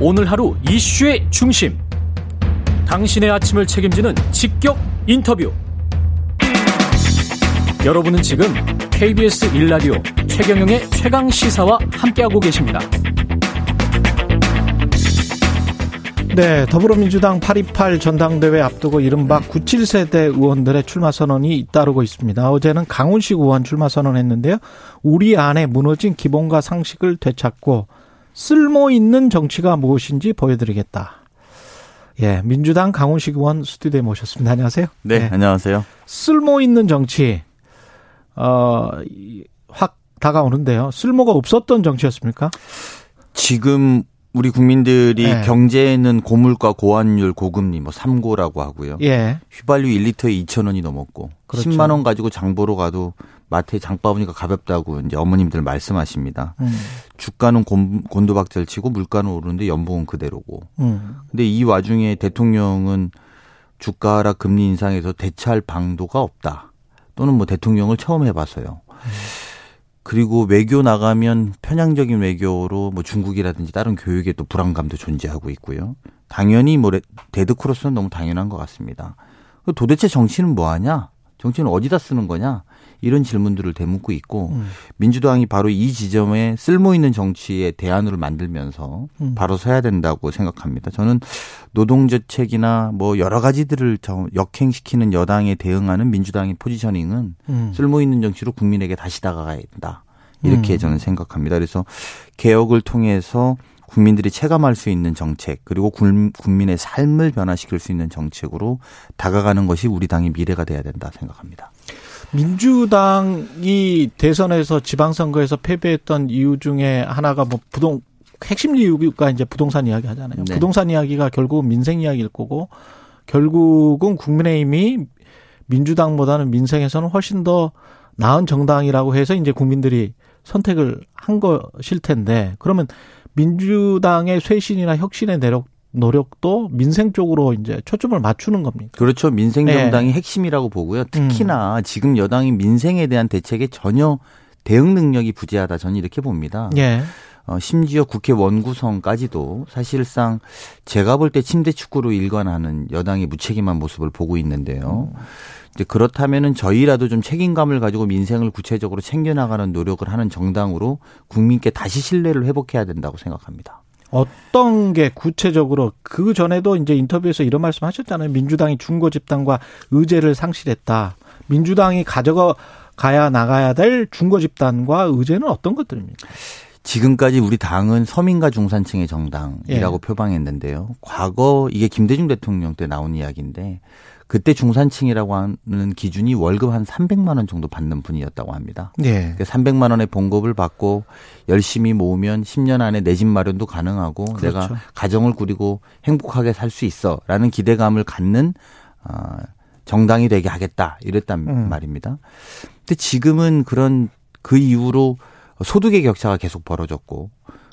오늘 하루 이슈의 중심. 당신의 아침을 책임지는 직격 인터뷰. 여러분은 지금 KBS 1라디오 최경영의 최강 시사와 함께하고 계십니다. 네, 더불어민주당 828 전당대회 앞두고 이른바 97세대 의원들의 출마 선언이 잇따르고 있습니다. 어제는 강훈식 의원 출마 선언했는데요. 우리 안에 무너진 기본과 상식을 되찾고 쓸모 있는 정치가 무엇인지 보여드리겠다. 예, 민주당 강훈식 의원 스튜디오에 모셨습니다. 안녕하세요. 네, 네. 안녕하세요. 쓸모 있는 정치, 어, 확 다가오는데요. 쓸모가 없었던 정치였습니까? 지금 우리 국민들이 네. 경제에는 고물가, 고환율, 고금리 뭐 3고라고 하고요. 예. 휘발유 1리터에 2,000원이 넘었고 그렇죠. 10만 원 가지고 장 보러 가도 마트에 장 봐보니까 가볍다고 이제 어머님들 말씀하십니다. 음. 주가는 곤, 곤도박질 치고 물가는 오르는데 연봉은 그대로고. 음. 근데 이 와중에 대통령은 주가 하락 금리 인상에서 대처할 방도가 없다. 또는 뭐 대통령을 처음 해봐서요. 음. 그리고 외교 나가면 편향적인 외교로 뭐 중국이라든지 다른 교육에 또 불안감도 존재하고 있고요. 당연히 뭐 데드크로스는 너무 당연한 것 같습니다. 도대체 정치는 뭐 하냐? 정치는 어디다 쓰는 거냐? 이런 질문들을 대묻고 있고 음. 민주당이 바로 이 지점에 쓸모 있는 정치의 대안으로 만들면서 음. 바로 서야 된다고 생각합니다. 저는 노동저책이나 뭐 여러 가지들을 역행시키는 여당에 대응하는 민주당의 포지셔닝은 음. 쓸모 있는 정치로 국민에게 다시 다가가야 된다. 이렇게 음. 저는 생각합니다. 그래서 개혁을 통해서 국민들이 체감할 수 있는 정책 그리고 국민의 삶을 변화시킬 수 있는 정책으로 다가가는 것이 우리 당의 미래가 돼야 된다 생각합니다. 민주당이 대선에서 지방선거에서 패배했던 이유 중에 하나가 뭐 부동 핵심 이유가 이제 부동산 이야기 하잖아요. 네. 부동산 이야기가 결국 민생 이야기일 거고 결국은 국민의힘이 민주당보다는 민생에서는 훨씬 더 나은 정당이라고 해서 이제 국민들이 선택을 한 것일 텐데 그러면 민주당의 쇄신이나 혁신의 내력 노력도 민생 쪽으로 이제 초점을 맞추는 겁니까? 그렇죠. 민생 정당이 네. 핵심이라고 보고요. 특히나 음. 지금 여당이 민생에 대한 대책에 전혀 대응 능력이 부재하다 저는 이렇게 봅니다. 예. 어, 심지어 국회 원구성까지도 사실상 제가 볼 때 침대 축구로 일관하는 여당의 무책임한 모습을 보고 있는데요. 음. 이제 그렇다면은 저희라도 좀 책임감을 가지고 민생을 구체적으로 챙겨나가는 노력을 하는 정당으로 국민께 다시 신뢰를 회복해야 된다고 생각합니다. 어떤 게 구체적으로 그 전에도 이제 인터뷰에서 이런 말씀 하셨잖아요. 민주당이 중고 집단과 의제를 상실했다. 민주당이 가져가 가야 나가야 될 중고 집단과 의제는 어떤 것들입니까? 지금까지 우리 당은 서민과 중산층의 정당이라고 예. 표방했는데요. 과거 이게 김대중 대통령 때 나온 이야기인데 그때 중산층이라고 하는 기준이 월급 한 300만 원 정도 받는 분이었다고 합니다. 네. 300만 원의 봉급을 받고 열심히 모으면 10년 안에 내 집 마련도 가능하고 그렇죠. 내가 가정을 꾸리고 행복하게 살 수 있어라는 기대감을 갖는 어 정당이 되게 하겠다 이랬단 음. 말입니다. 근데 지금은 그런 그 이후로 소득의 격차가 계속 벌어졌고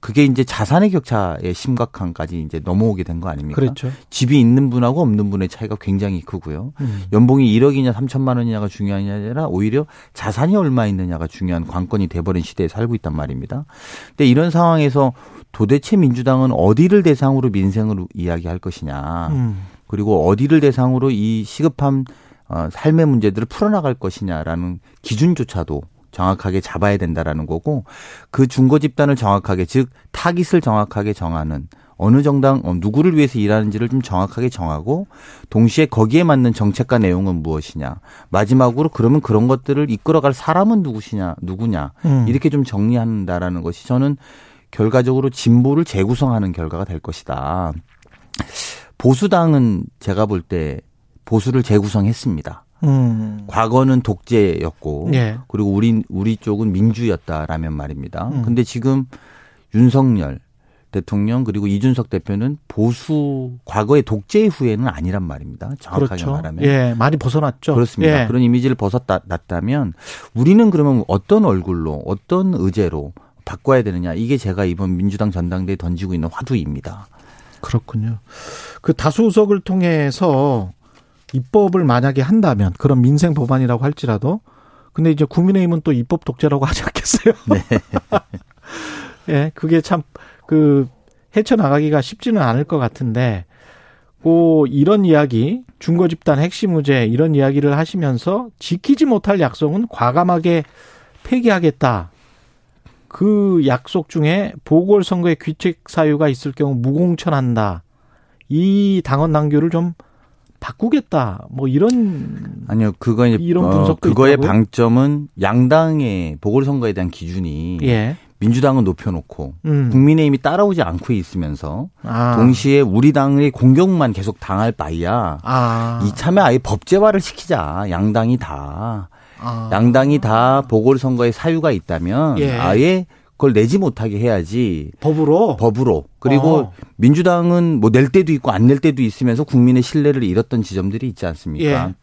그게 이제 자산의 격차의 심각함까지 이제 넘어오게 된 거 아닙니까? 그렇죠. 집이 있는 분하고 없는 분의 차이가 굉장히 크고요. 음. 연봉이 1억이냐 3천만 원이냐가 중요한 게 아니라 오히려 자산이 얼마 있느냐가 중요한 관건이 돼버린 시대에 살고 있단 말입니다. 근데 이런 상황에서 도대체 민주당은 어디를 대상으로 민생을 이야기할 것이냐. 음. 그리고 어디를 대상으로 이 시급한 어, 삶의 문제들을 풀어나갈 것이냐라는 기준조차도 정확하게 잡아야 된다라는 거고 그 중고 집단을 정확하게 즉 타깃을 정확하게 정하는 어느 정당 어, 누구를 위해서 일하는지를 좀 정확하게 정하고 동시에 거기에 맞는 정책과 내용은 무엇이냐 마지막으로 그러면 그런 것들을 이끌어갈 사람은 누구시냐 누구냐 음. 이렇게 좀 정리한다라는 것이 저는 결과적으로 진보를 재구성하는 결과가 될 것이다. 보수당은 제가 볼 때 보수를 재구성했습니다. 음. 과거는 독재였고 예. 그리고 우리 우리 쪽은 민주였다라면 말입니다. 음. 근데 지금 윤석열 대통령 그리고 이준석 대표는 보수 과거의 독재 후에는 아니란 말입니다. 정확하게 그렇죠. 말하면 예, 많이 벗어났죠. 그렇습니다. 예. 그런 이미지를 벗어났다면 우리는 그러면 어떤 얼굴로 어떤 의제로 바꿔야 되느냐 이게 제가 이번 민주당 전당대에 던지고 있는 화두입니다. 그렇군요. 그 다수석을 통해서 입법을 만약에 한다면 그런 민생 법안이라고 할지라도 근데 이제 국민의힘은 또 입법 독재라고 하지 않겠어요? 네. 예, 그게 참 그 헤쳐나가기가 쉽지는 않을 것 같은데 고 이런 이야기 중거 집단 핵심 무죄 이런 이야기를 하시면서 지키지 못할 약속은 과감하게 폐기하겠다. 그 약속 중에 보궐선거에 귀책 사유가 있을 경우 무공천한다. 이 당원 당규를 좀 바꾸겠다. 뭐 이런 아니요 그거 이제 이런 분석도 어, 그거의 있다고요? 방점은 양당의 보궐선거에 대한 기준이 예. 민주당은 높여놓고 음. 국민의힘이 따라오지 않고 있으면서 아. 동시에 우리 당의 공격만 계속 당할 바이야 아. 이참에 아예 법제화를 시키자 양당이 다 아. 양당이 다 보궐선거에 사유가 있다면 예. 아예 그걸 내지 못하게 해야지. 법으로? 법으로. 그리고 어. 민주당은 뭐 낼 때도 있고 안 낼 때도 있으면서 국민의 신뢰를 잃었던 지점들이 있지 않습니까? 예.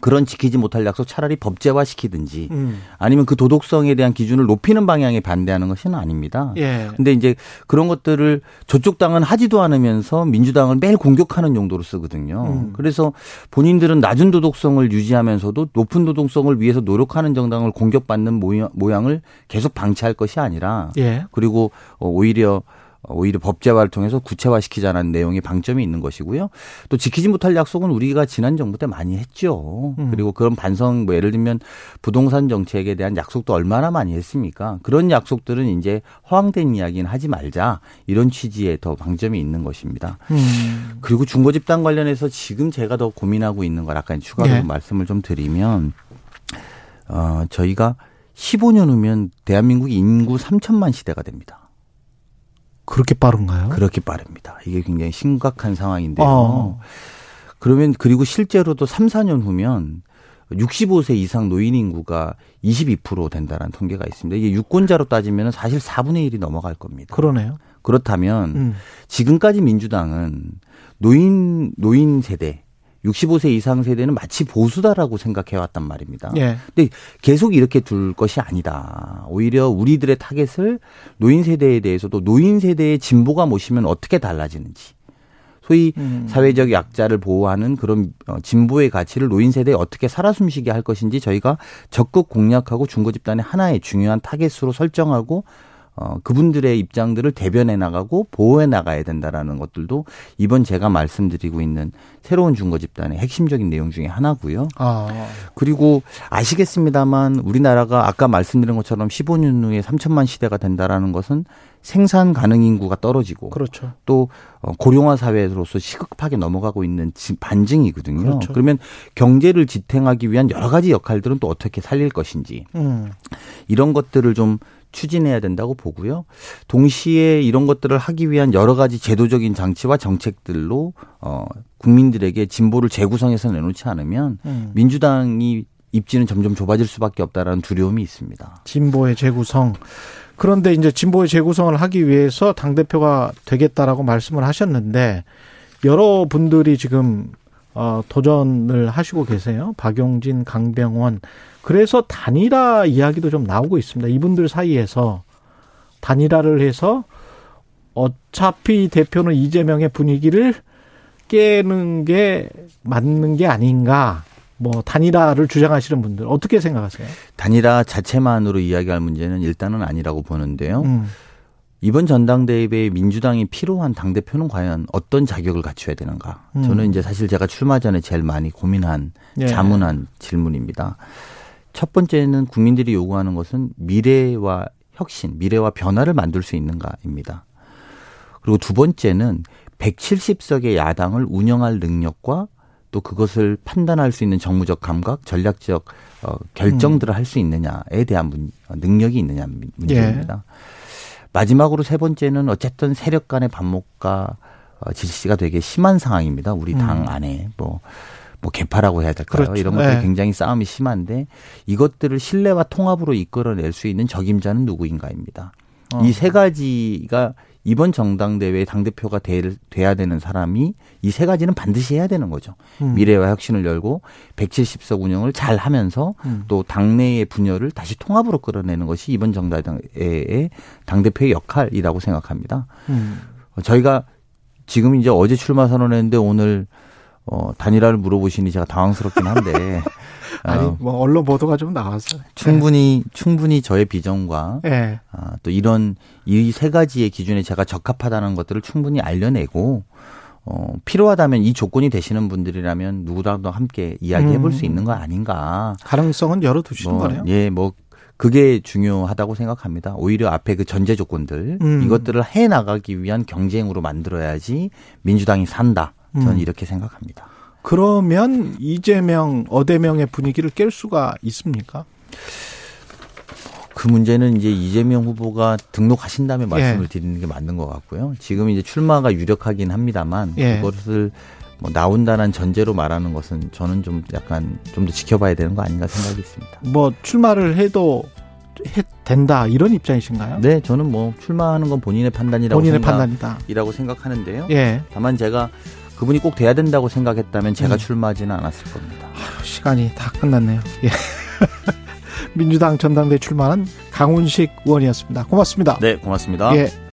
그런 지키지 못할 약속 차라리 법제화 시키든지 음. 아니면 그 도덕성에 대한 기준을 높이는 방향에 반대하는 것은 아닙니다. 예. 근데 이제 그런 것들을 저쪽 당은 하지도 않으면서 민주당을 매일 공격하는 용도로 쓰거든요. 음. 그래서 본인들은 낮은 도덕성을 유지하면서도 높은 도덕성을 위해서 노력하는 정당을 공격받는 모양을 계속 방치할 것이 아니라 예. 그리고 오히려 오히려 법 제화를 통해서 구체화시키자는 내용의 방점이 있는 것이고요. 또 지키지 못할 약속은 우리가 지난 정부 때 많이 했죠. 음. 그리고 그런 반성 뭐 예를 들면 부동산 정책에 대한 약속도 얼마나 많이 했습니까? 그런 약속들은 이제 허황된 이야기는 하지 말자 이런 취지의 더 방점이 있는 것입니다. 음. 그리고 중고 집단 관련해서 지금 제가 더 고민하고 있는 걸 아까 추가로 네. 말씀을 좀 드리면 어 저희가 15년 후면 대한민국 인구 3천만 시대가 됩니다. 그렇게 빠른가요? 그렇게 빠릅니다. 이게 굉장히 심각한 상황인데요. 어. 그러면 그리고 실제로도 3, 4년 후면 65세 이상 노인 인구가 22% 된다는 통계가 있습니다. 이게 유권자로 따지면 사실 4분의 1이 넘어갈 겁니다. 그러네요. 그렇다면 음. 지금까지 민주당은 노인 노인 세대 65세 이상 세대는 마치 보수다라고 생각해 왔단 말입니다. 예. 근데 계속 이렇게 둘 것이 아니다. 오히려 우리들의 타겟을 노인 세대에 대해서도 노인 세대의 진보가 모시면 어떻게 달라지는지. 소위 음. 사회적 약자를 보호하는 그런 어, 진보의 가치를 노인 세대에 어떻게 살아 숨쉬게 할 것인지 저희가 적극 공략하고 준거 집단의 하나의 중요한 타겟으로 설정하고 어, 그분들의 입장들을 대변해 나가고 보호해 나가야 된다라는 것들도 이번 제가 말씀드리고 있는 새로운 중거 집단의 핵심적인 내용 중에 하나고요. 아. 그리고 아시겠습니다만 우리나라가 아까 말씀드린 것처럼 15년 후에 3천만 시대가 된다라는 것은 생산 가능 인구가 떨어지고 그렇죠. 또 어, 고령화 사회로서 시급하게 넘어가고 있는 반증이거든요. 그렇죠. 그러면 경제를 지탱하기 위한 여러 가지 역할들은 또 어떻게 살릴 것인지 음. 이런 것들을 좀 추진해야 된다고 보고요. 동시에 이런 것들을 하기 위한 여러 가지 제도적인 장치와 정책들로 어 국민들에게 진보를 재구성해서 내놓지 않으면 음. 민주당이 입지는 점점 좁아질 수밖에 없다라는 두려움이 있습니다. 진보의 재구성. 그런데 이제 진보의 재구성을 하기 위해서 당 대표가 되겠다라고 말씀을 하셨는데 여러 분들이 지금 어 도전을 하시고 계세요. 박용진, 강병원 그래서 단일화 이야기도 좀 나오고 있습니다. 이분들 사이에서 단일화를 해서 어차피 대표는 이재명의 분위기를 깨는 게 맞는 게 아닌가. 뭐 단일화를 주장하시는 분들 어떻게 생각하세요? 단일화 자체만으로 이야기할 문제는 일단은 아니라고 보는데요. 음. 이번 전당대회에 민주당이 필요한 당 대표는 과연 어떤 자격을 갖춰야 되는가? 음. 저는 이제 사실 제가 출마 전에 제일 많이 고민한 예. 자문한 질문입니다. 첫 번째는 국민들이 요구하는 것은 미래와 혁신, 미래와 변화를 만들 수 있는가입니다. 그리고 두 번째는 170석의 야당을 운영할 능력과 또 그것을 판단할 수 있는 정무적 감각, 전략적 어, 결정들을 음. 할수 있느냐에 대한 문, 어, 능력이 있느냐 문제입니다. 예. 마지막으로 세 번째는 어쨌든 세력 간의 반목과 어, 질시가 되게 심한 상황입니다. 우리 당 음. 안에 뭐 뭐 개파라고 해야 될까요? 그렇죠. 이런 것들이 네. 굉장히 싸움이 심한데 이것들을 신뢰와 통합으로 이끌어낼 수 있는 적임자는 누구인가입니다. 어. 이세 가지가 이번 정당대회 당대표가 돼, 돼야 되는 사람이 이 세 가지는 반드시 해야 되는 거죠. 음. 미래와 혁신을 열고 170석 운영을 잘 하면서 음. 또 당내의 분열을 다시 통합으로 끌어내는 것이 이번 정당대회의 당대표의 역할이라고 생각합니다. 음. 저희가 지금 이제 어제 출마 선언했는데 오늘 어, 단일화를 물어보시니 제가 당황스럽긴 한데 아니 어. 뭐 언론 보도가 좀 나왔어요. 충분히 네. 충분히 저의 비전과 네. 아, 또 이런 이 세 가지의 기준에 제가 적합하다는 것들을 충분히 알려내고 어, 필요하다면 이 조건이 되시는 분들이라면 누구라도 함께 이야기해 볼수 음. 있는 거 아닌가. 가능성은 열어두시는 뭐, 거네요. 예, 뭐 그게 중요하다고 생각합니다. 오히려 앞에 그 전제 조건들 음. 이것들을 해 나가기 위한 경쟁으로 만들어야지 민주당이 산다. 저는 음. 이렇게 생각합니다. 그러면 이재명, 어대명의 분위기를 깰 수가 있습니까? 그 문제는 이제 이재명 후보가 등록하신 다음에 말씀을 예. 드리는 게 맞는 것 같고요. 지금 이제 출마가 유력하긴 합니다만 예. 그것을 뭐 나온다는 전제로 말하는 것은 저는 좀 약간 좀 더 지켜봐야 되는 거 아닌가 생각이 있습니다. 뭐 출마를 해도 해 된다 이런 입장이신가요? 네, 저는 뭐 출마하는 건 본인의 판단이라고 본인의 생각, 판단이다. 이라고 생각하는데요. 예. 다만 제가 그분이 꼭 돼야 된다고 생각했다면 제가 음. 출마하지는 않았을 겁니다. 아유, 시간이 다 끝났네요. 예. 민주당 전당대 출마한 강훈식 의원이었습니다. 고맙습니다. 네, 고맙습니다. 예.